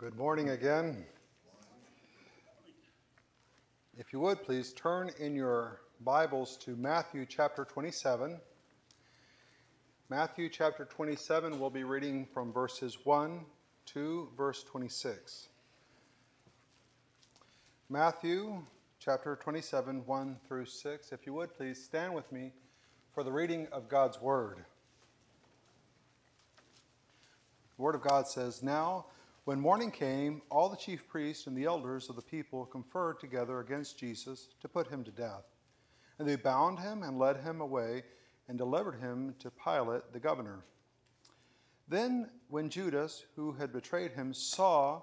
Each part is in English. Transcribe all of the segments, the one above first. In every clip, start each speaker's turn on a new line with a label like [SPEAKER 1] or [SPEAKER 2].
[SPEAKER 1] Good morning again. If you would, please turn in your Bibles to Matthew chapter 27. Matthew chapter 27, we'll be reading from verses 1 to verse 26. Matthew chapter 27, 1 through 6. If you would, please stand with me for the reading of God's Word. The Word of God says, Now, when morning came, all the chief priests and the elders of the people conferred together against Jesus to put him to death. And they bound him and led him away and delivered him to Pilate the governor. Then, when Judas, who had betrayed him, saw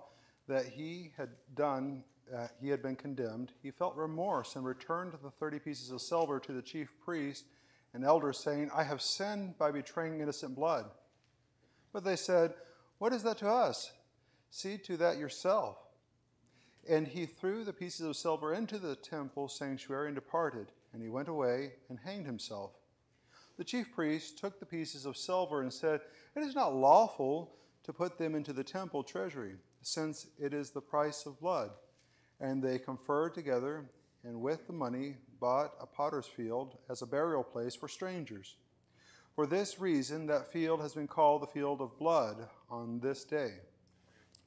[SPEAKER 1] that he had done, uh, he had been condemned, he felt remorse and returned the thirty pieces of silver to the chief priest and elders, saying, I have sinned by betraying innocent blood. But they said, What is that to us? See to that yourself. And he threw the pieces of silver into the temple sanctuary and departed. And he went away and hanged himself. The chief priests took the pieces of silver and said, It is not lawful to put them into the temple treasury, since it is the price of blood. And they conferred together, and with the money bought a potter's field as a burial place for strangers. For this reason, that field has been called the field of blood on this day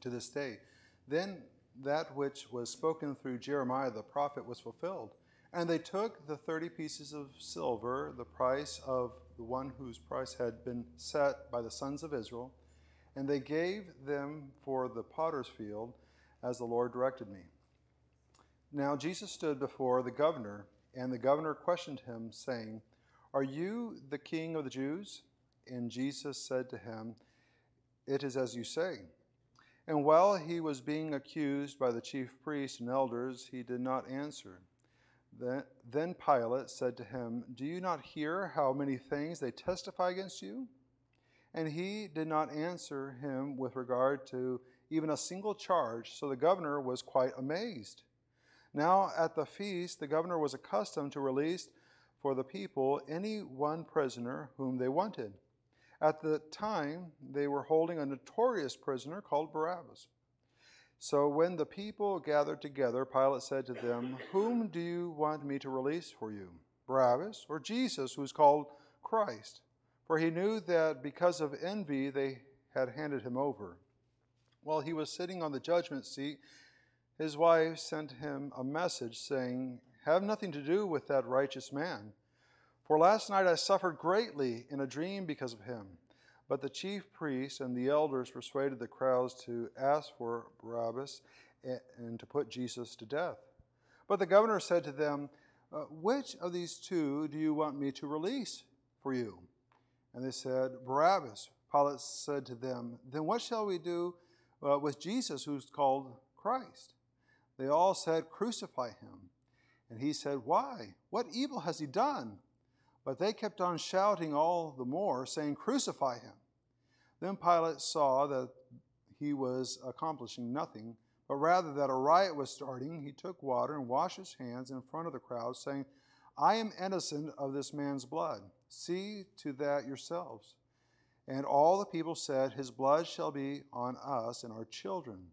[SPEAKER 1] to this day. Then that which was spoken through Jeremiah the prophet was fulfilled. And they took the thirty pieces of silver, the price of the one whose price had been set by the sons of Israel, and they gave them for the potter's field, as the Lord directed me. Now Jesus stood before the governor, and the governor questioned him, saying, Are you the king of the Jews? And Jesus said to him, It is as you say. And while he was being accused by the chief priests and elders, he did not answer. Then Pilate said to him, Do you not hear how many things they testify against you? And he did not answer him with regard to even a single charge, so the governor was quite amazed. Now at the feast, the governor was accustomed to release for the people any one prisoner whom they wanted. At the time, they were holding a notorious prisoner called Barabbas. So when the people gathered together, Pilate said to them, Whom do you want me to release for you, Barabbas or Jesus, who is called Christ? For he knew that because of envy they had handed him over. While he was sitting on the judgment seat, his wife sent him a message saying, Have nothing to do with that righteous man for last night I suffered greatly in a dream because of him. But the chief priests and the elders persuaded the crowds to ask for Barabbas and to put Jesus to death. But the governor said to them, uh, Which of these two do you want me to release for you? And they said, Barabbas. Pilate said to them, Then what shall we do uh, with Jesus, who's called Christ? They all said, Crucify him. And he said, Why? What evil has he done? But they kept on shouting all the more, saying, Crucify him. Then Pilate saw that he was accomplishing nothing, but rather that a riot was starting. He took water and washed his hands in front of the crowd, saying, I am innocent of this man's blood. See to that yourselves. And all the people said, His blood shall be on us and our children.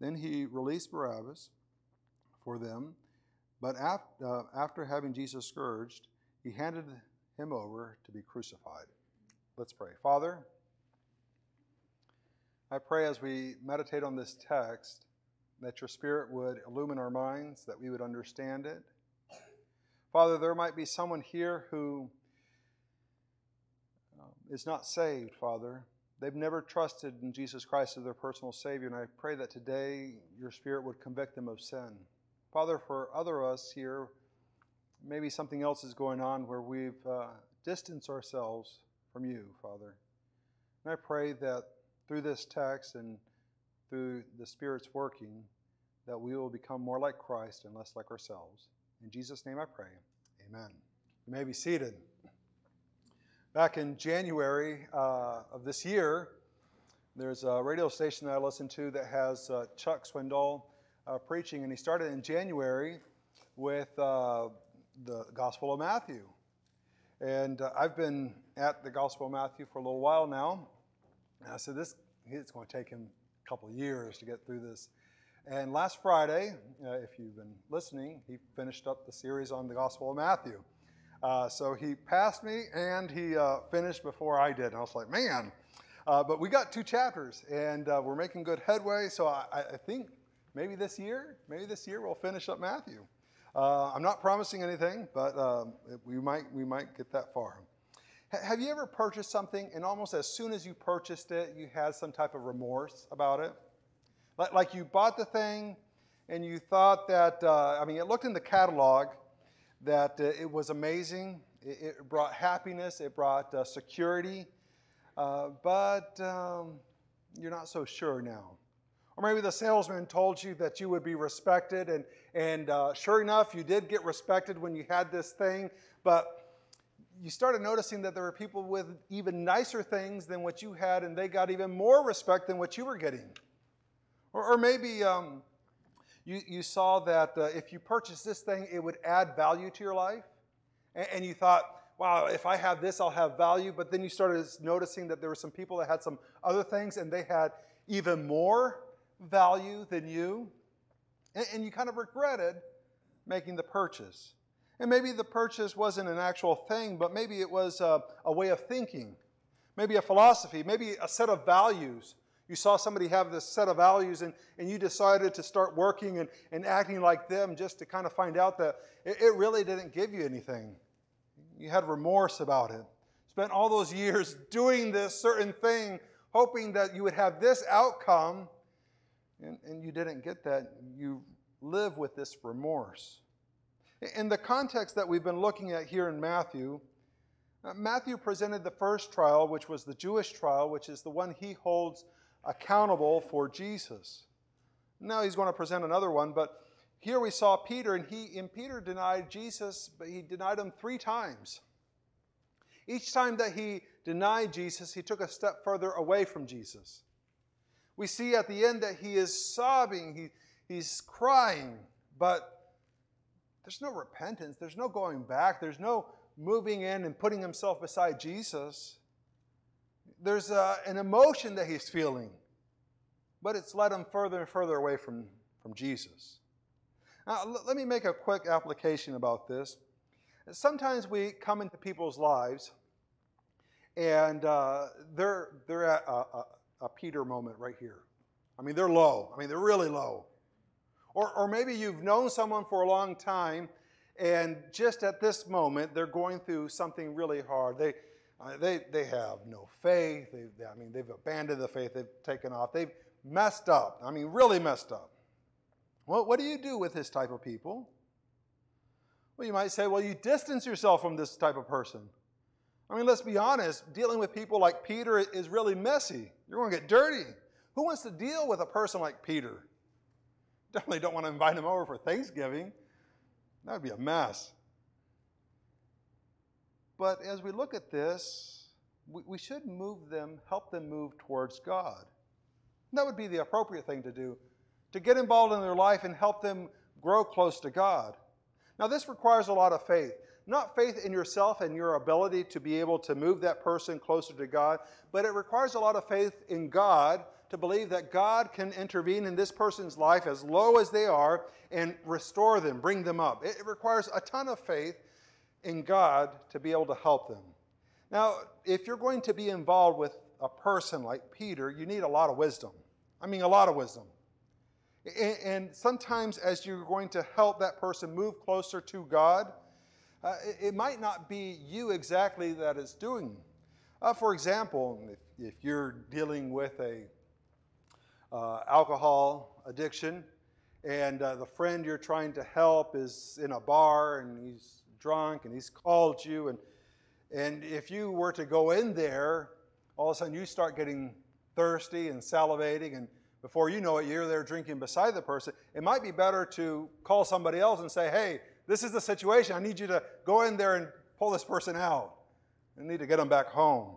[SPEAKER 1] Then he released Barabbas for them, but uh, after having Jesus scourged, he handed him over to be crucified. Let's pray. Father, I pray as we meditate on this text that your Spirit would illumine our minds, that we would understand it. Father, there might be someone here who um, not saved, Father. They've never trusted in Jesus Christ as their personal Savior, and I pray that today your Spirit would convict them of sin. Father, for other of us here, maybe something else is going on where we've uh, distanced ourselves from you, Father. And I pray that through this text and through the Spirit's working, that we will become more like Christ and less like ourselves. In Jesus' name I pray. Amen. You may be seated. Back in January uh, of this year, there's a radio station that I listen to that has uh, Chuck Swindoll uh, preaching, and he started in January with uh, the Gospel of Matthew. And uh, I've been at the Gospel of Matthew for a little while now. And I said, this it's going to take him a couple years to get through this. And last Friday, uh, if you've been listening, he finished up the series on the Gospel of Matthew. Uh, so he passed me and he uh, finished before I did. And I was like, man. Uh, but we got two chapters and uh, we're making good headway. So I, I, think maybe this year, maybe this year we'll finish up Matthew. Uh, I'm not promising anything, but um, we, might, we might get that far. H- have you ever purchased something and almost as soon as you purchased it, you had some type of remorse about it? Like, like you bought the thing and you thought that, uh, I mean, it looked in the catalog that uh, it was amazing. It, it, brought happiness, it brought uh, security, uh, but um, you're not so sure now. Or maybe the salesman told you that you would be respected, and, and uh, sure enough, you did get respected when you had this thing, but you started noticing that there were people with even nicer things than what you had, and they got even more respect than what you were getting. Or, or maybe um, you, you saw that uh, if you purchased this thing, it would add value to your life. And, and you thought, wow, if I have this, I'll have value. But then you started noticing that there were some people that had some other things and they had even more value than you. And, and you kind of regretted making the purchase. And maybe the purchase wasn't an actual thing, but maybe it was a, a way of thinking, maybe a philosophy, maybe a set of values you saw somebody have this set of values and, and you decided to start working and, and acting like them just to kind of find out that it, it really didn't give you anything. You had remorse about it. Spent all those years doing this certain thing, hoping that you would have this outcome, and, and you didn't get that. You live with this remorse. In the context that we've been looking at here in Matthew, uh, Matthew presented the first trial, which was the Jewish trial, which is the one he holds accountable for Jesus. Now he's going to present another one, but here we saw Peter, and he and Peter denied Jesus, but he denied him three times. Each time that he denied Jesus, he took a step further away from Jesus. We see at the end that he is sobbing, he, he's crying, but there's no repentance, there's no going back, there's no moving in and putting himself beside Jesus there's a, an emotion that he's feeling, but it's led him further and further away from, from Jesus. Now, l- let me make a quick application about this. Sometimes we come into people's lives and uh, they're, they're at a, a, a Peter moment right here. I mean, they're low. I mean, they're really low. Or, or maybe you've known someone for a long time, and just at this moment, they're going through something really hard. They, uh, they, they have no faith. They, they, I mean, they've abandoned the faith. They've taken off. They've messed up. I mean, really messed up. Well, what do you do with this type of people? Well, you might say, well, you distance yourself from this type of person. I mean, let's be honest, dealing with people like Peter is really messy. You're going to get dirty. Who wants to deal with a person like Peter? Definitely don't want to invite him over for Thanksgiving. That would be a mess. But as we look at this, we, we should move them, help them move towards God. that would be the appropriate thing to do, to get involved in their life and help them grow close to God. Now, this requires a lot of faith. Not faith in yourself and your ability to be able to move that person closer to God, but it requires a lot of faith in God to believe that God can intervene in this person's life as low as they are and restore them, bring them up. It requires a ton of faith in God to be able to help them. Now, if you're going to be involved with a person like Peter, you need a lot of wisdom. I mean, a lot of wisdom. And sometimes, as you're going to help that person move closer to God, uh, it might not be you exactly that is doing. Uh, for example, if, if, you're dealing with a uh, alcohol addiction, and uh, the friend you're trying to help is in a bar and he's drunk and he's called you. And, and if you were to go in there, all of a sudden you start getting thirsty and salivating. And before you know it, you're there drinking beside the person. It might be better to call somebody else and say, hey, this is the situation. I need you to go in there and pull this person out. I need to get them back home.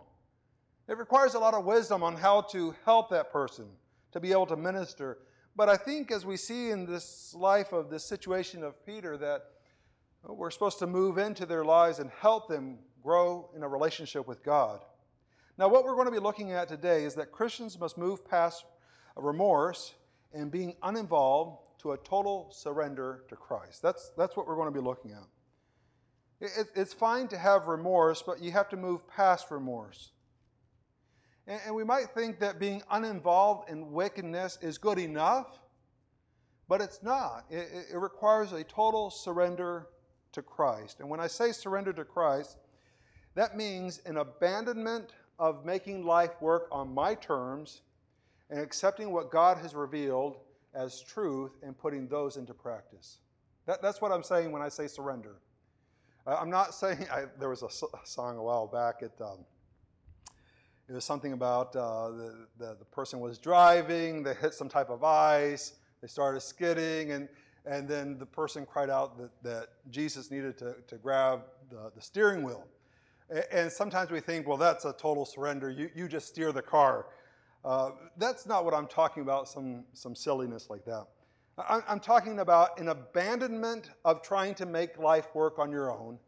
[SPEAKER 1] It requires a lot of wisdom on how to help that person to be able to minister. But I think as we see in this life of this situation of Peter, that uh, we're supposed to move into their lives and help them grow in a relationship with God. Now, what we're going to be looking at today is that Christians must move past remorse, and being uninvolved to a total surrender to Christ. That's, that's what we're going to be looking at. It, it's fine to have remorse, but you have to move past remorse. And, and we might think that being uninvolved in wickedness is good enough, but it's not. It, it requires a total surrender to Christ. And when I say surrender to Christ, that means an abandonment of making life work on my terms and accepting what God has revealed as truth and putting those into practice. That, that's what I'm saying when I say surrender. I'm not saying, I, there was a, song a while back, it, um, it was something about uh, the, the, the, person was driving, they hit some type of ice, they started skidding, and, and then the person cried out that, that Jesus needed to, to grab the, the steering wheel. And sometimes we think, well, that's a total surrender. You, you just steer the car. Uh, that's not what I'm talking about, some, some silliness like that. I, I'm talking about an abandonment of trying to make life work on your own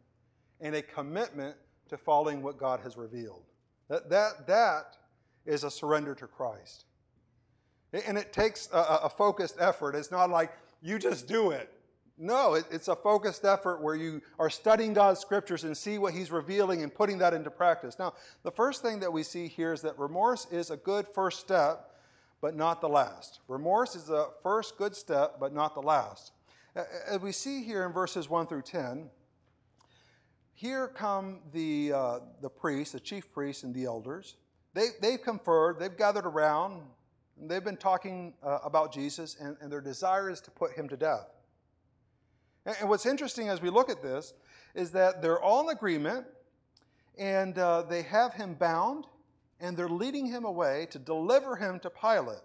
[SPEAKER 1] and a commitment to following what God has revealed. That, that, that is a surrender to Christ. And it takes a, a focused effort. It's not like you just do it. No, it, it's a focused effort where you are studying God's scriptures and see what He's revealing and putting that into practice. Now, the first thing that we see here is that remorse is a good first step, but not the last. Remorse is a first good step, but not the last. As we see here in verses 1 through 10, here come the, uh, the priests, the chief priests, and the elders. They, they've conferred, they've gathered around, they've been talking uh, about Jesus, and, and their desire is to put him to death. And what's interesting as we look at this is that they're all in agreement and uh, they have him bound and they're leading him away to deliver him to Pilate.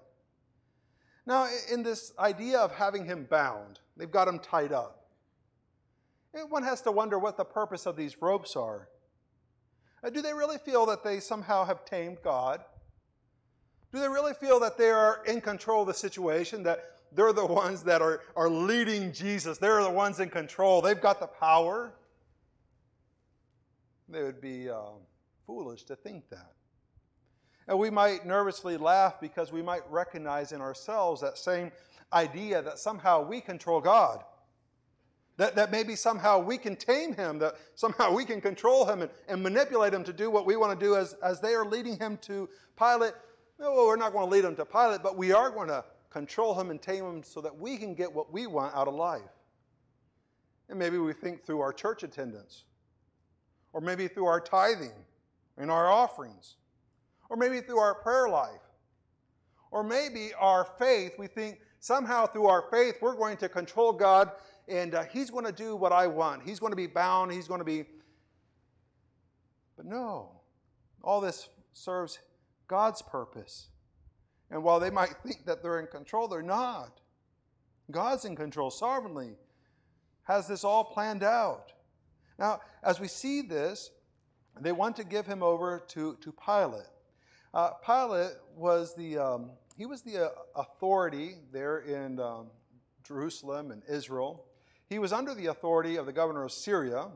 [SPEAKER 1] Now, in this idea of having him bound, they've got him tied up. And one has to wonder what the purpose of these ropes are. Uh, do they really feel that they somehow have tamed God? Do they really feel that they are in control of the situation, that they're the ones that are, are leading Jesus. They're the ones in control. They've got the power. They would be uh, foolish to think that. And we might nervously laugh because we might recognize in ourselves that same idea that somehow we control God. That, that maybe somehow we can tame him, that somehow we can control him and, and manipulate him to do what we want to do as, as they are leading him to Pilate. No, we're not going to lead him to Pilate, but we are going to control him and tame him so that we can get what we want out of life. And maybe we think through our church attendance, or maybe through our tithing and our offerings, or maybe through our prayer life, or maybe our faith. We think somehow through our faith we're going to control God and uh, He's going to do what I want. He's going to be bound, He's going to be. But no, all this serves God's purpose. And while they might think that they're in control, they're not. God's in control sovereignly, has this all planned out. Now, as we see this, they want to give him over to, to Pilate. Uh, Pilate was the, um, he was the uh, authority there in um, Jerusalem and Israel. He was under the authority of the governor of Syria.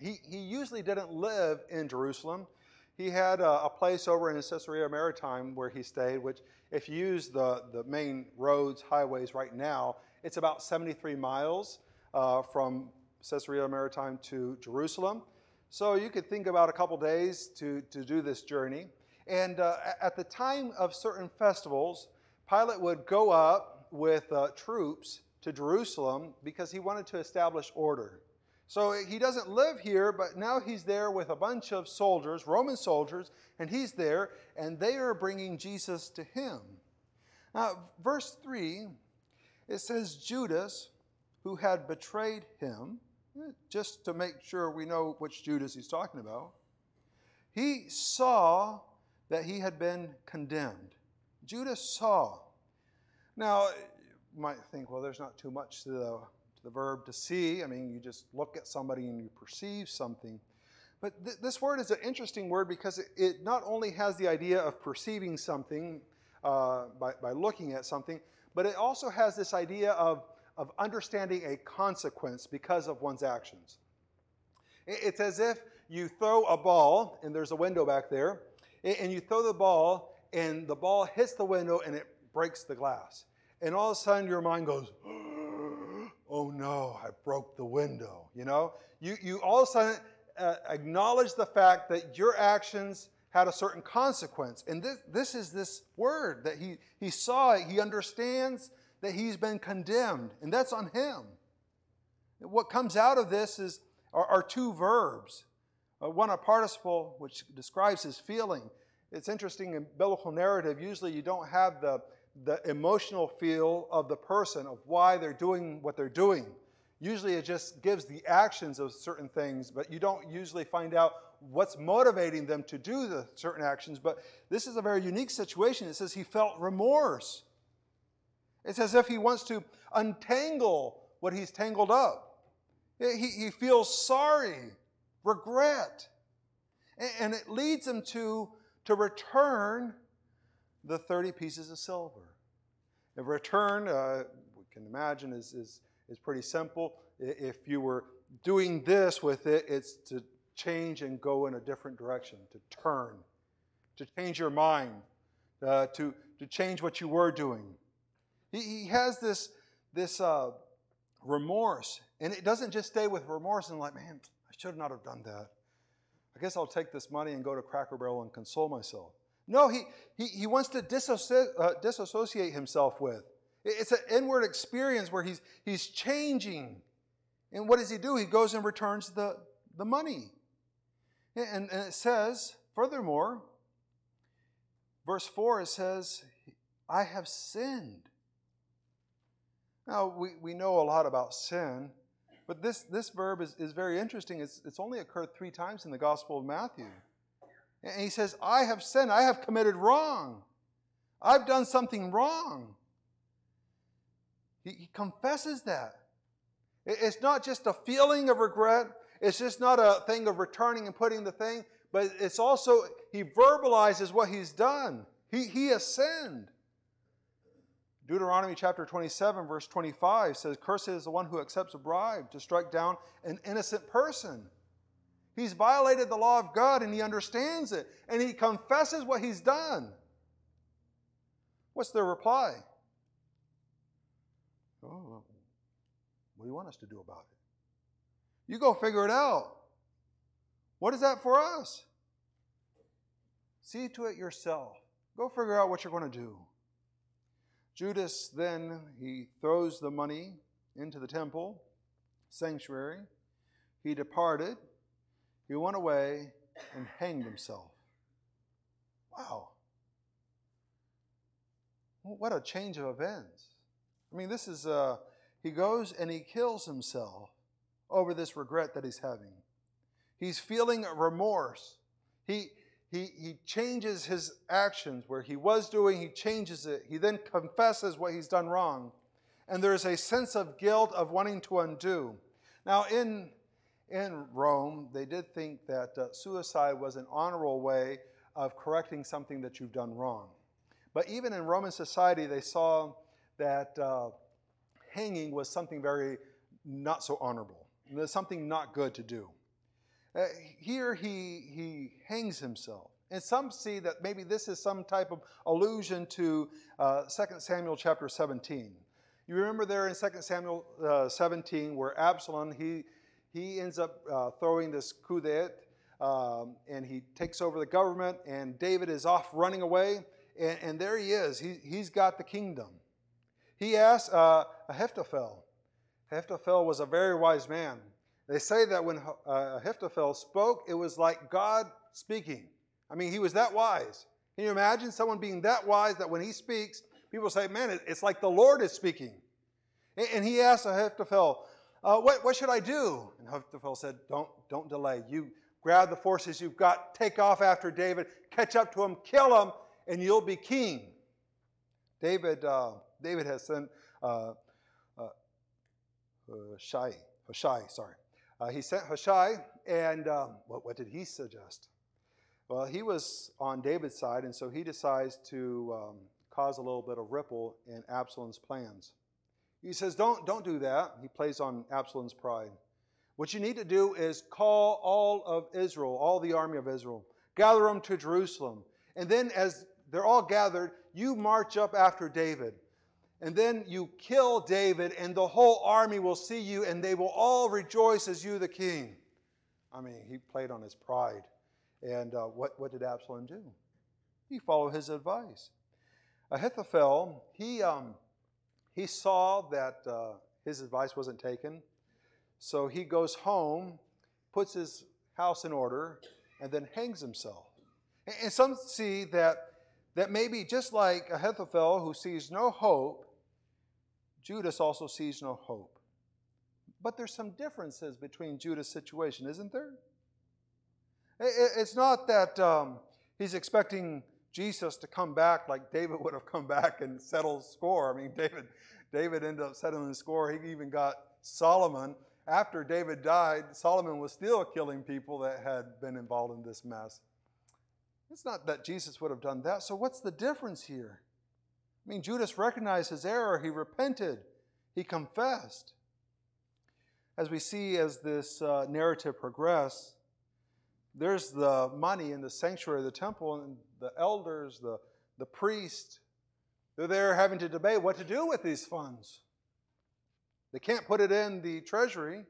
[SPEAKER 1] He, he usually didn't live in Jerusalem he had a, a, place over in Caesarea Maritime where he stayed, which, if you use the, the main roads, highways right now, it's about 73 miles uh, from Caesarea Maritime to Jerusalem. So you could think about a couple days to, to do this journey. And uh, at the time of certain festivals, Pilate would go up with uh, troops to Jerusalem because he wanted to establish order. So he doesn't live here, but now he's there with a bunch of soldiers, Roman soldiers, and he's there, and they are bringing Jesus to him. Now, verse 3, it says Judas, who had betrayed him, just to make sure we know which Judas he's talking about, he saw that he had been condemned. Judas saw. Now, you might think, well, there's not too much to the the verb to see. I mean, you just look at somebody and you perceive something. But th- this word is an interesting word because it, it, not only has the idea of perceiving something uh, by, by looking at something, but it also has this idea of, of understanding a consequence because of one's actions. It, it's as if you throw a ball, and there's a window back there, and you throw the ball, and the ball hits the window and it breaks the glass. And all of a sudden, your mind goes, oh no, I broke the window. You know, you, you all of a sudden uh, acknowledge the fact that your actions had a certain consequence. And this, this is this word that he, he saw, it, he understands that he's been condemned, and that's on him. What comes out of this is, are, are two verbs. Uh, one, a participle, which describes his feeling. It's interesting in biblical narrative, usually you don't have the, the emotional feel of the person, of why they're doing what they're doing. Usually it just gives the actions of certain things, but you don't usually find out what's motivating them to do the certain actions. But this is a very unique situation. It says he felt remorse. It's as if he wants to untangle what he's tangled up. He, he feels sorry, regret. And it leads him to, to return the 30 pieces of silver. A return, uh, we can imagine, is, is is pretty simple. If you were doing this with it, it's to change and go in a different direction, to turn, to change your mind, uh, to, to change what you were doing. He, he has this, this uh, remorse, and it doesn't just stay with remorse and like, man, I should not have done that. I guess I'll take this money and go to Cracker Barrel and console myself. No, he, he, he wants to disassoci- uh, disassociate himself with. It's an inward experience where he's, he's changing. And what does he do? He goes and returns the, the money. And, and it says, furthermore, verse 4, it says, I have sinned. Now, we, we know a lot about sin, but this, this verb is, is very interesting. It's, it's only occurred three times in the Gospel of Matthew. And he says, I have sinned. I have committed wrong. I've done something wrong. He, he confesses that. It's not just a feeling of regret. It's just not a thing of returning and putting the thing, but it's also, he verbalizes what he's done. He, he has sinned. Deuteronomy chapter 27, verse 25 says, Cursed is the one who accepts a bribe to strike down an innocent person. He's violated the law of God and he understands it and he confesses what he's done. What's their reply? Oh, what do you want us to do about it? You go figure it out. What is that for us? See to it yourself. Go figure out what you're going to do. Judas then, he throws the money into the temple, sanctuary. He departed. He went away and hanged himself. Wow. What a change of events. I mean, this is, uh, he goes and he kills himself over this regret that he's having. He's feeling remorse. He, he, he changes his actions where he was doing, he changes it. He then confesses what he's done wrong. And there's a sense of guilt of wanting to undo. Now, in, in Rome, they did think that uh, suicide was an honorable way of correcting something that you've done wrong. But even in Roman society, they saw that uh, hanging was something very not so honorable, something not good to do. Uh, here he, he hangs himself. And some see that maybe this is some type of allusion to uh, 2 Samuel chapter 17. You remember there in 2 Samuel uh, 17 where Absalom, he, he ends up uh, throwing this coup d'etat um, and he takes over the government and David is off running away and, and there he is. He, he's got the kingdom. He asks uh, Ahithophel. Ahithophel was a very wise man. They say that when uh, Ahithophel spoke, it was like God speaking. I mean, he was that wise. Can you imagine someone being that wise that when he speaks, people say, man, it's like the Lord is speaking. And he asked Ahithophel, uh, what, what should I do? And Ahithophel said, don't, don't delay. You grab the forces you've got, take off after David, catch up to him, kill him, and you'll be king. David uh, David has sent uh, uh, Hushai, Hushai, sorry. Uh, he sent Hushai, and um, what, what, did he suggest? Well, he was on David's side, and so he decides to um, cause a little bit of ripple in Absalom's plans. He says, don't, don't do that. He plays on Absalom's pride. What you need to do is call all of Israel, all the army of Israel, gather them to Jerusalem. And then, as they're all gathered. You march up after David. And then you kill David, and the whole army will see you, and they will all rejoice as you, the king. I mean, he played on his pride. And uh, what, what did Absalom do? He followed his advice. Ahithophel, he, um, he saw that uh, his advice wasn't taken. So he goes home, puts his house in order, and then hangs himself. And some see that, that maybe just like Ahithophel, who sees no hope, Judas also sees no hope. But there's some differences between Judas' situation, isn't there? It's not that um, he's expecting Jesus to come back like David would have come back and settled score. I mean, David, David ended up settling the score. He even got Solomon. After David died, Solomon was still killing people that had been involved in this mess. It's not that Jesus would have done that. So, what's the difference here? I mean, Judas recognized his error, he repented, he confessed. As we see as this uh, narrative progresses, there's the money in the sanctuary of the temple, and the elders, the, the priest, they're there having to debate what to do with these funds. They can't put it in the treasury.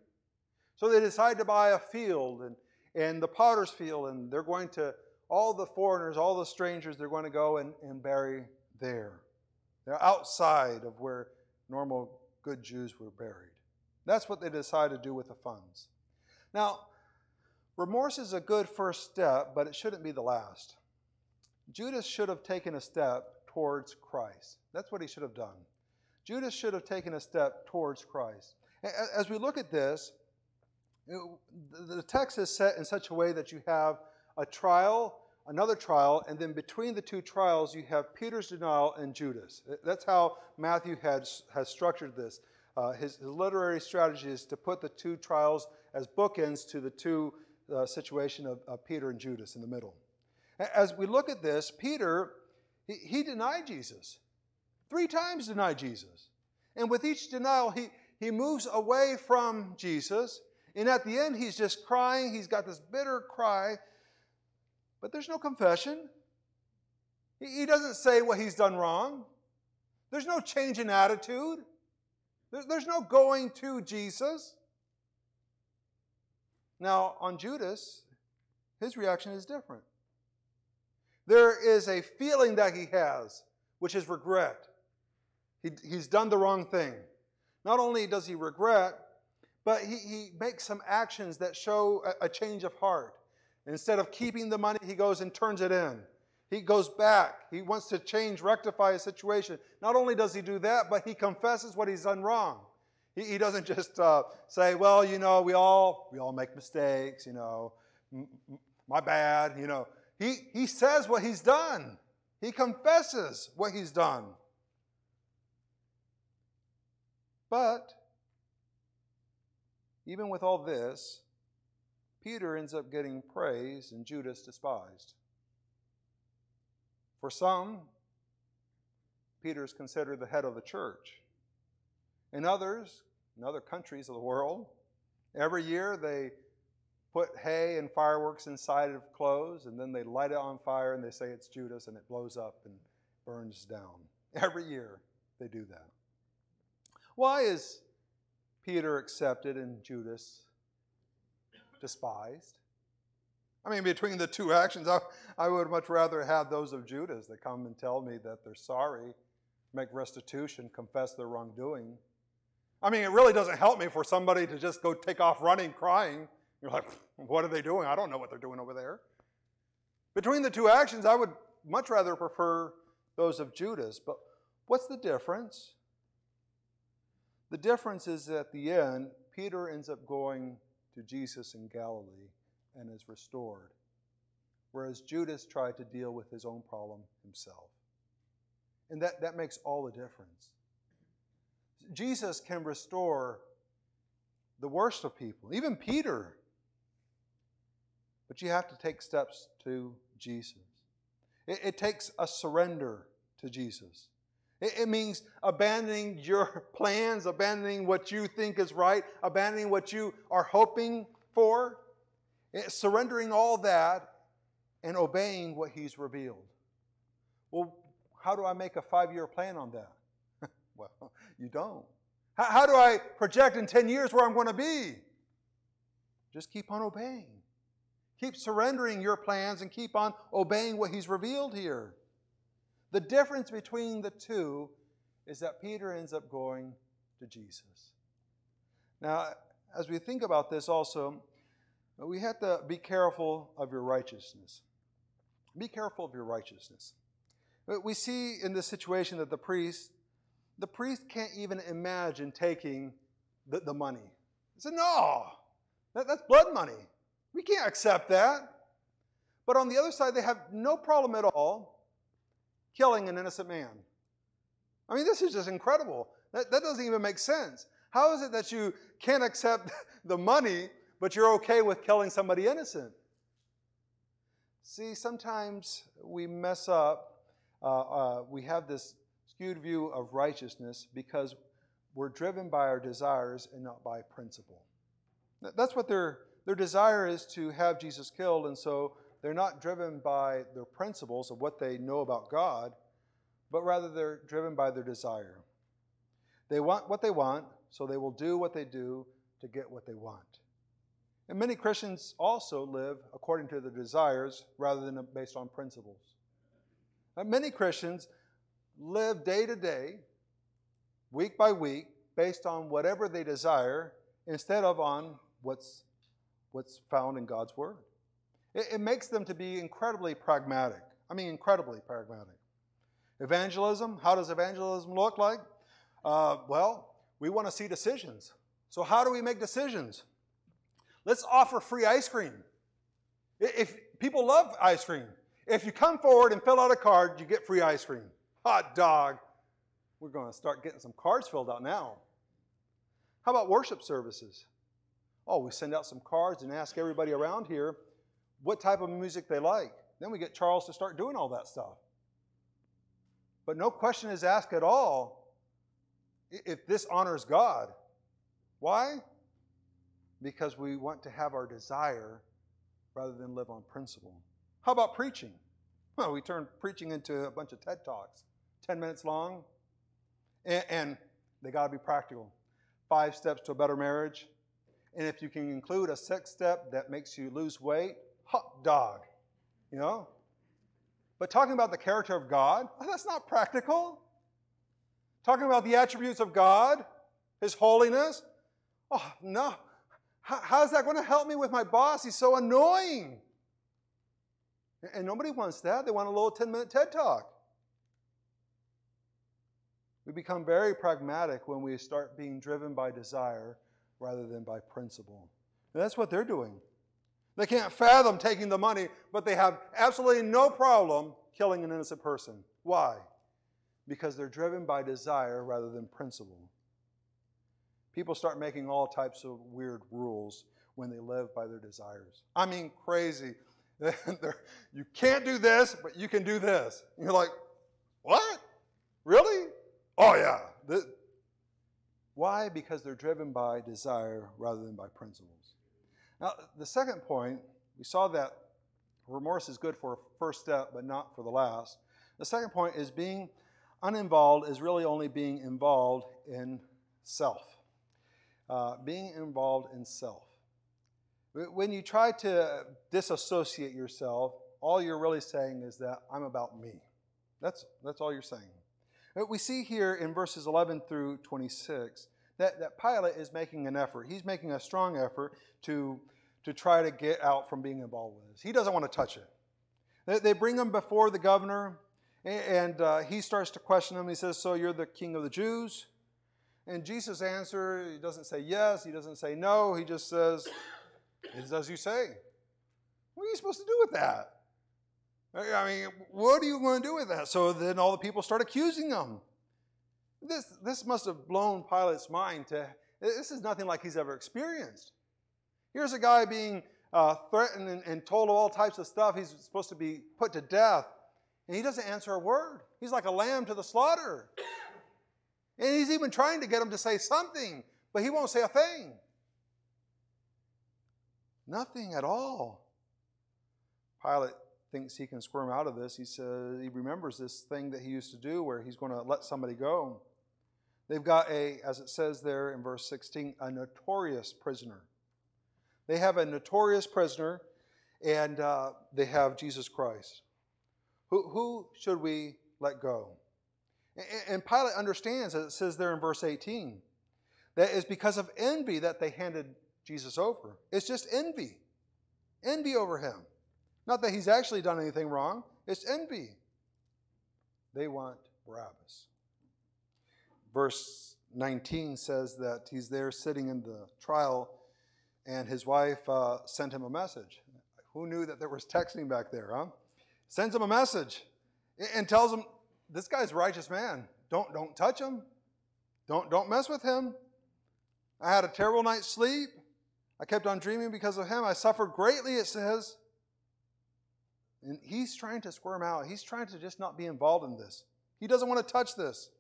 [SPEAKER 1] So they decide to buy a field and, and the potter's field, and they're going to, all the foreigners, all the strangers, they're going to go and, and bury there. They're outside of where normal good Jews were buried. That's what they decide to do with the funds. Now, remorse is a good first step, but it shouldn't be the last. Judas should have taken a step towards Christ. That's what he should have done. Judas should have taken a step towards Christ. As we look at this, the text is set in such a way that you have a trial another trial, and then between the two trials, you have Peter's denial and Judas. That's how Matthew has, has structured this. Uh, his, his, literary strategy is to put the two trials as bookends to the two uh, situation of, of, Peter and Judas in the middle. As we look at this, Peter, he, he denied Jesus. Three times denied Jesus. And with each denial, he, he moves away from Jesus. And at the end, he's just crying. He's got this bitter cry but there's no confession. He doesn't say what he's done wrong. There's no change in attitude. There's no going to Jesus. Now, on Judas, his reaction is different. There is a feeling that he has, which is regret. He, he's done the wrong thing. Not only does he regret, but he, he makes some actions that show a, a change of heart. Instead of keeping the money, he goes and turns it in. He goes back. He wants to change, rectify a situation. Not only does he do that, but he confesses what he's done wrong. He, he doesn't just uh, say, "Well, you know, we all we all make mistakes. You know, my bad." You know, he he says what he's done. He confesses what he's done. But even with all this, Peter ends up getting praised and Judas despised. For some, Peter is considered the head of the church. In others, in other countries of the world, every year they put hay and fireworks inside of clothes and then they light it on fire and they say it's Judas and it blows up and burns down. Every year they do that. Why is Peter accepted and Judas despised. I mean, between the two actions, I, I would much rather have those of Judas that come and tell me that they're sorry, make restitution, confess their wrongdoing. I mean, it really doesn't help me for somebody to just go take off running, crying. You're like, what are they doing? I don't know what they're doing over there. Between the two actions, I would much rather prefer those of Judas. But what's the difference? The difference is at the end, Peter ends up going to Jesus in Galilee and is restored, whereas Judas tried to deal with his own problem himself. And that, that makes all the difference. Jesus can restore the worst of people, even Peter. But you have to take steps to Jesus. It, it takes a surrender to Jesus. It, means abandoning your plans, abandoning what you think is right, abandoning what you are hoping for, eh, surrendering all that and obeying what He's revealed. Well, how do I make a five year plan on that? Well, you don't. How, how do I project in 10 years where I'm going to be? Just keep on obeying. Keep surrendering your plans and keep on obeying what he's revealed here. The difference between the two is that Peter ends up going to Jesus. Now, as we think about this also, we have to be careful of your righteousness. Be careful of your righteousness. We see in this situation that the priest, the priest can't even imagine taking the, the money. He said, No, that, that's blood money. We can't accept that. But on the other side, they have no problem at all killing an innocent man. I mean, this is just incredible. That, that doesn't even make sense. How is it that you can't accept the money, but you're okay with killing somebody innocent? See, sometimes we mess up. Uh, uh, we have this skewed view of righteousness because we're driven by our desires and not by principle. That's what their, their desire is to have Jesus killed, and so they're not driven by their principles of what they know about God, but rather they're driven by their desire. They want what they want, so they will do what they do to get what they want. And many Christians also live according to their desires rather than based on principles. Many Christians live day to day, week by week, based on whatever they desire instead of on what's, what's found in God's Word. It, it makes them to be incredibly pragmatic. I mean, incredibly pragmatic. Evangelism, how does evangelism look like? Uh, well, we want to see decisions. So, how do we make decisions? Let's offer free ice cream. If people love ice cream, if you come forward and fill out a card, you get free ice cream. Hot dog. We're going to start getting some cards filled out now. How about worship services? Oh, we send out some cards and ask everybody around here what type of music they like. Then we get Charles to start doing all that stuff. But no question is asked at all if this honors God. Why? Because we want to have our desire rather than live on principle. How about preaching? Well, we turn preaching into a bunch of TED Talks, 10 minutes long, and, and they got to be practical. Five steps to a better marriage. And if you can include a sixth step that makes you lose weight, hot dog, you know? But talking about the character of God, that's not practical. Talking about the attributes of God, His holiness, oh, no. How, how's that going to help me with my boss? He's so annoying. And nobody wants that. They want a little 10 minute TED talk. We become very pragmatic when we start being driven by desire rather than by principle. And that's what they're doing. They can't fathom taking the money, but they have absolutely no problem killing an innocent person. Why? Because they're driven by desire rather than principle. People start making all types of weird rules when they live by their desires. I mean, crazy. you can't do this, but you can do this. And you're like, what? Really? Oh, yeah. Why? Because they're driven by desire rather than by principles. Now, the second point, we saw that remorse is good for a first step, but not for the last. The second point is being uninvolved is really only being involved in self. Uh, being involved in self. When you try to disassociate yourself, all you're really saying is that I'm about me. That's, that's all you're saying. But We see here in verses 11 through 26 that, that Pilate is making an effort. He's making a strong effort to, to try to get out from being involved with this. He doesn't want to touch it. They, they bring him before the governor, and uh, he starts to question him. He says, So you're the king of the Jews? And Jesus' answer, he doesn't say yes, he doesn't say no, he just says, It's as you say. What are you supposed to do with that? I mean, what are you going to do with that? So then all the people start accusing him. This, this must have blown Pilate's mind to, this is nothing like he's ever experienced. Here's a guy being uh, threatened and, and told all types of stuff. He's supposed to be put to death. And he doesn't answer a word. He's like a lamb to the slaughter. And he's even trying to get him to say something, but he won't say a thing. Nothing at all. Pilate thinks he can squirm out of this. He says he remembers this thing that he used to do where he's going to let somebody go. They've got a, as it says there in verse 16, a notorious prisoner. They have a notorious prisoner, and uh, they have Jesus Christ. Who, who should we let go? And Pilate understands, as it says there in verse 18, that it's because of envy that they handed Jesus over. It's just envy. Envy over him. Not that he's actually done anything wrong, it's envy. They want Barabbas. Verse 19 says that he's there sitting in the trial, and his wife uh, sent him a message. Who knew that there was texting back there, huh? Sends him a message and tells him, This guy's righteous man. Don't, don't touch him. Don't, don't mess with him. I had a terrible night's sleep. I kept on dreaming because of him. I suffered greatly, it says. And he's trying to squirm out. He's trying to just not be involved in this. He doesn't want to touch this.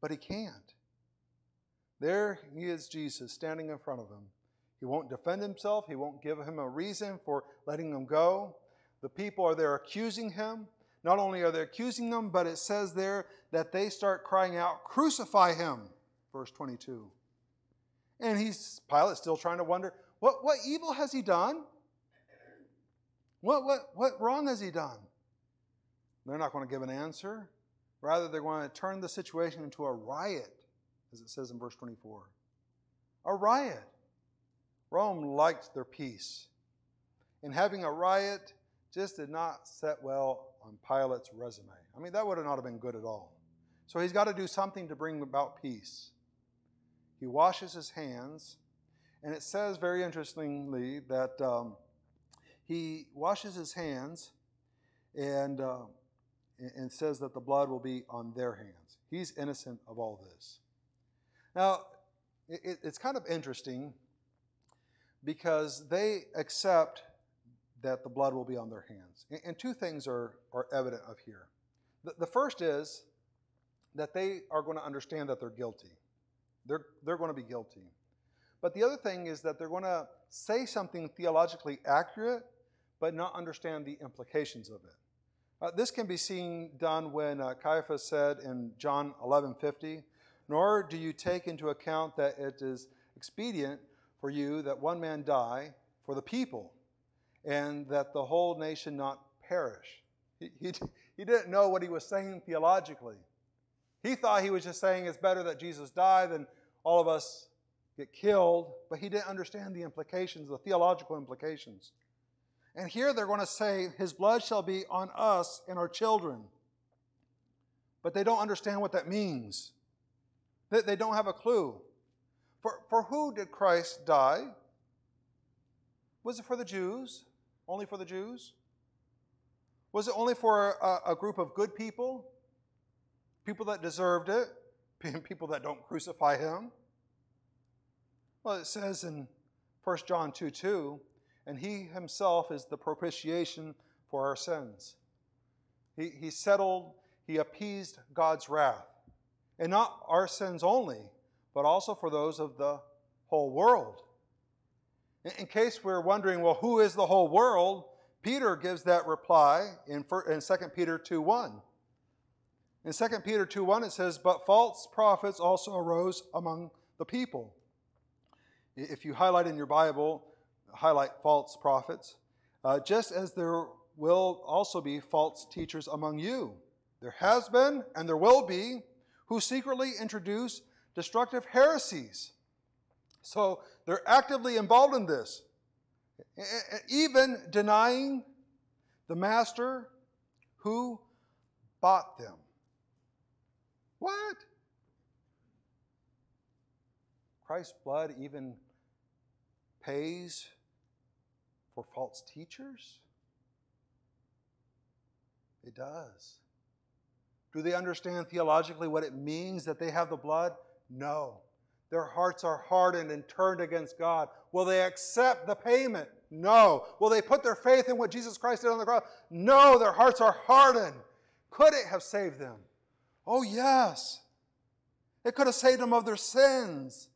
[SPEAKER 1] But he can't. There he is, Jesus, standing in front of him. He won't defend himself. He won't give him a reason for letting him go. The people are there accusing him. Not only are they accusing them, but it says there that they start crying out, Crucify him verse 22. And he's Pilate's still trying to wonder, what, what evil has he done? What, what, what wrong has he done? They're not going to give an answer. Rather, they're going to turn the situation into a riot, as it says in verse 24. A riot. Rome liked their peace. And having a riot just did not set well on Pilate's resume. I mean, that would have not have been good at all. So he's got to do something to bring about peace. He washes his hands, and it says very interestingly that um, he washes his hands and, uh, and says that the blood will be on their hands. He's innocent of all this. Now, it, it's kind of interesting because they accept that the blood will be on their hands. And two things are, are evident of here. The, the first is that they are going to understand that they're guilty. They're, they're going to be guilty. But the other thing is that they're going to say something theologically accurate, but not understand the implications of it. Uh, this can be seen done when uh, Caiaphas said in John 11:50, "Nor do you take into account that it is expedient for you that one man die for the people, and that the whole nation not perish." He, he, he didn't know what he was saying theologically. He thought he was just saying it's better that Jesus die than all of us get killed, but he didn't understand the implications, the theological implications. And here they're going to say, His blood shall be on us and our children. But they don't understand what that means. They don't have a clue. For, for who did Christ die? Was it for the Jews? Only for the Jews? Was it only for a, a group of good people? People that deserved it? people that don't crucify him? Well, it says in 1 John 2 2, and he himself is the propitiation for our sins. He, he settled, he appeased God's wrath. And not our sins only, but also for those of the whole world. In, in case we're wondering, well, who is the whole world? Peter gives that reply in, in 2 Peter 2 1. In 2 Peter 2 1, it says, But false prophets also arose among the people. If you highlight in your Bible, highlight false prophets, uh, just as there will also be false teachers among you. There has been and there will be who secretly introduce destructive heresies. So they're actively involved in this, even denying the master who bought them. What? Christ's blood even pays for false teachers? It does. Do they understand theologically what it means that they have the blood? No. Their hearts are hardened and turned against God. Will they accept the payment? No. Will they put their faith in what Jesus Christ did on the cross? No, their hearts are hardened. Could it have saved them? Oh, yes. It could have saved them of their sins.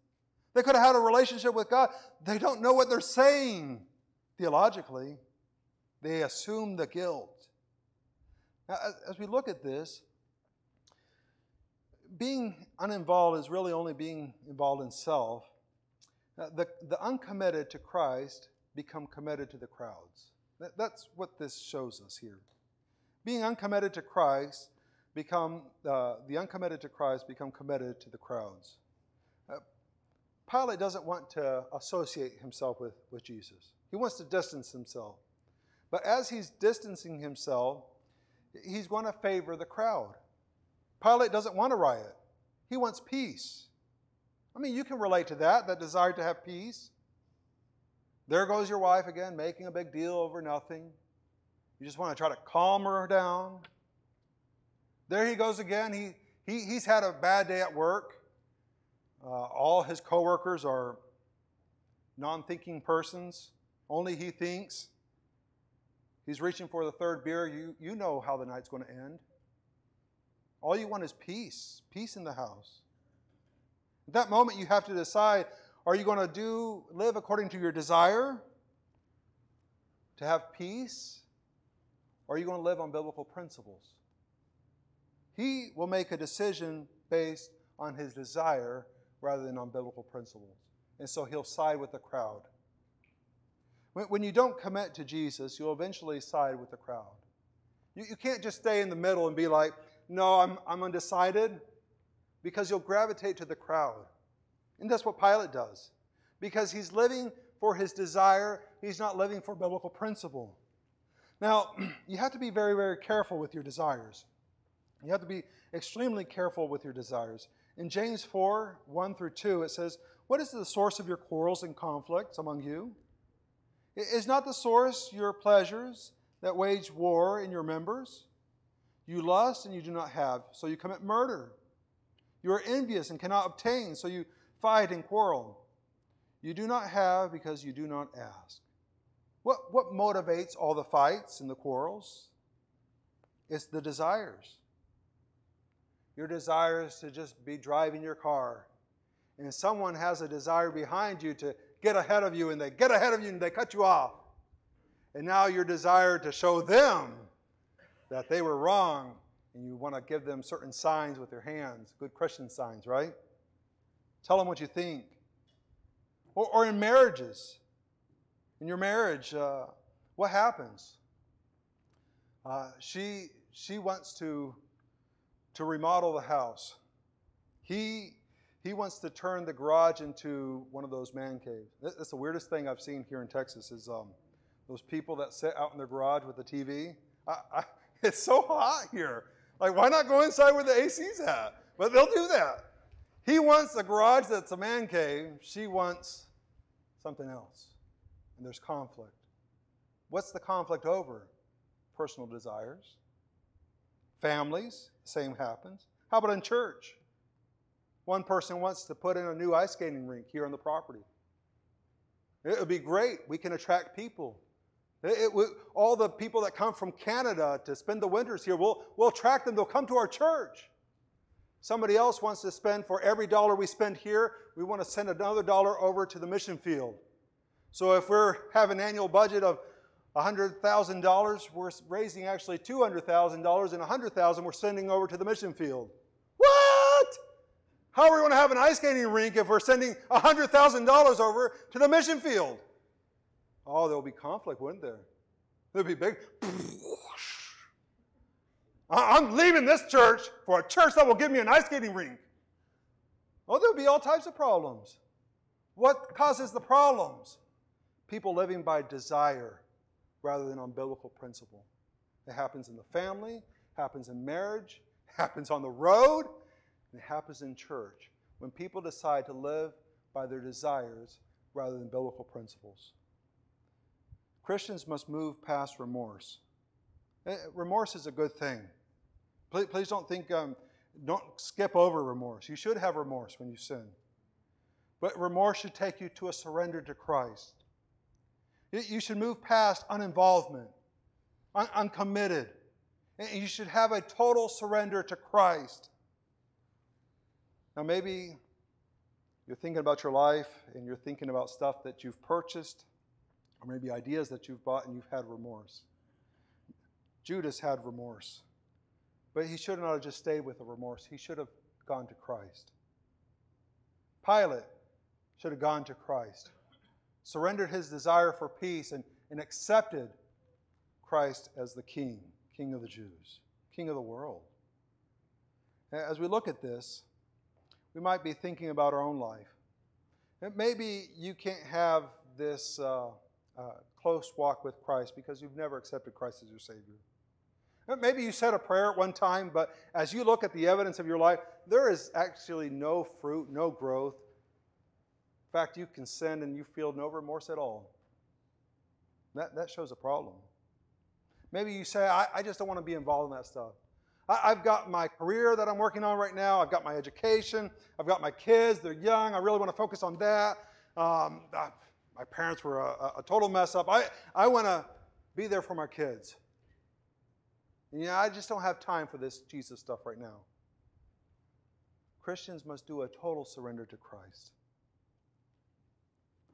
[SPEAKER 1] They could have had a relationship with God. They don't know what they're saying theologically. They assume the guilt. Now, as, we look at this, being uninvolved is really only being involved in self. The, the uncommitted to Christ become committed to the crowds. That, that's what this shows us here. Being uncommitted to Christ, become uh, the uncommitted to Christ become committed to the crowds. Uh, Pilate doesn't want to associate himself with, with Jesus. He wants to distance himself. But as he's distancing himself, he's going to favor the crowd. Pilate doesn't want a riot, he wants peace. I mean, you can relate to that, that desire to have peace. There goes your wife again, making a big deal over nothing. You just want to try to calm her down. There he goes again. He, he, he's had a bad day at work. Uh, all his coworkers are non thinking persons. Only he thinks. He's reaching for the third beer. You, you know how the night's going to end. All you want is peace, peace in the house. At that moment, you have to decide are you going to do live according to your desire to have peace? Or are you going to live on biblical principles? He will make a decision based on his desire rather than on biblical principles. And so he'll side with the crowd. When, you don't commit to Jesus, you'll eventually side with the crowd. You, you can't just stay in the middle and be like, no, I'm, I'm undecided, because you'll gravitate to the crowd. And that's what Pilate does. Because he's living for his desire, he's not living for biblical principle. Now, you have to be very, very careful with your desires. You have to be extremely careful with your desires. In James 4 1 through 2, it says, What is the source of your quarrels and conflicts among you? Is not the source your pleasures that wage war in your members? You lust and you do not have, so you commit murder. You are envious and cannot obtain, so you fight and quarrel. You do not have because you do not ask. What, what motivates all the fights and the quarrels? It's the desires. Your desire is to just be driving your car, and someone has a desire behind you to get ahead of you, and they get ahead of you and they cut you off. And now your desire to show them that they were wrong, and you want to give them certain signs with your hands, good Christian signs, right? Tell them what you think. Or, or in marriages, in your marriage, uh, what happens? Uh, she, she wants to, to remodel the house. He, he wants to turn the garage into one of those man caves. That's the weirdest thing I've seen here in Texas is um, those people that sit out in their garage with the TV. I, I, it's so hot here. Like, why not go inside where the AC's at? But they'll do that. He wants a garage that's a man cave. She wants something else. And there's conflict. What's the conflict over? Personal desires. Families, same happens. How about in church? One person wants to put in a new ice skating rink here on the property. It would be great. We can attract people. It, it, all the people that come from Canada to spend the winters here, we'll, we'll attract them. They'll come to our church. Somebody else wants to spend, for every dollar we spend here, we want to send another dollar over to the mission field. So if we're have an annual budget of $100,000, we're raising actually $200,000 and $100,000 we're sending over to the mission field. What? How are we going to have an ice skating rink if we're sending $100,000 over to the mission field? Oh, there'll be conflict, wouldn't there? There'll be big. I'm leaving this church for a church that will give me an ice skating rink. Oh, there'll be all types of problems. What causes the problems? People living by desire rather than on biblical principle. It happens in the family, happens in marriage, happens on the road, and it happens in church when people decide to live by their desires rather than biblical principles. Christians must move past remorse. Eh, remorse is a good thing. Please, please don't think, um, don't skip over remorse. You should have remorse when you sin. But remorse should take you to a surrender to Christ. You should move past uninvolvement, un- uncommitted. And you should have a total surrender to Christ. Now, maybe you're thinking about your life and you're thinking about stuff that you've purchased or maybe ideas that you've bought and you've had remorse. Judas had remorse, but he should not have just stayed with the remorse. He should have gone to Christ. Pilate should have gone to Christ, surrendered his desire for peace, and, and accepted Christ as the King, King of the Jews, King of the world. As we look at this, we might be thinking about our own life. Maybe you can't have this uh, uh, close walk with Christ because you've never accepted Christ as your Savior. Maybe you said a prayer at one time, but as you look at the evidence of your life, there is actually no fruit, no growth. In fact, you can sin and you feel no remorse at all. That, that shows a problem. Maybe you say, I, I just don't want to be involved in that stuff. I, have got my career that I'm working on right now. I've got my education. I've got my kids. They're young. I really want to focus on that. Um, uh, my parents were a, a, total mess up. I, I want to be there for my kids. Yeah, I just don't have time for this Jesus stuff right now. Christians must do a total surrender to Christ.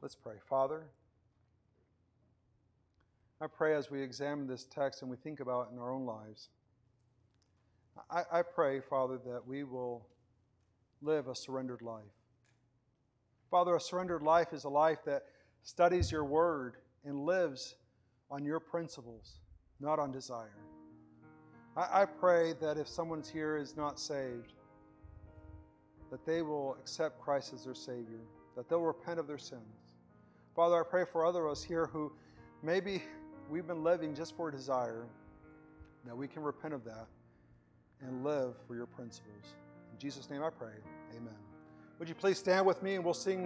[SPEAKER 1] Let's pray. Father, I pray as we examine this text and we think about it in our own lives. I, I pray, Father, that we will live a surrendered life. Father, a surrendered life is a life that studies your word and lives on your principles, not on desire. I, I pray that if someone's here is not saved, that they will accept Christ as their Savior, that they'll repent of their sins. Father, I pray for other of us here who maybe we've been living just for desire, that we can repent of that and live for your principles. In Jesus' name I pray. Amen. Would you please stand with me and we'll sing.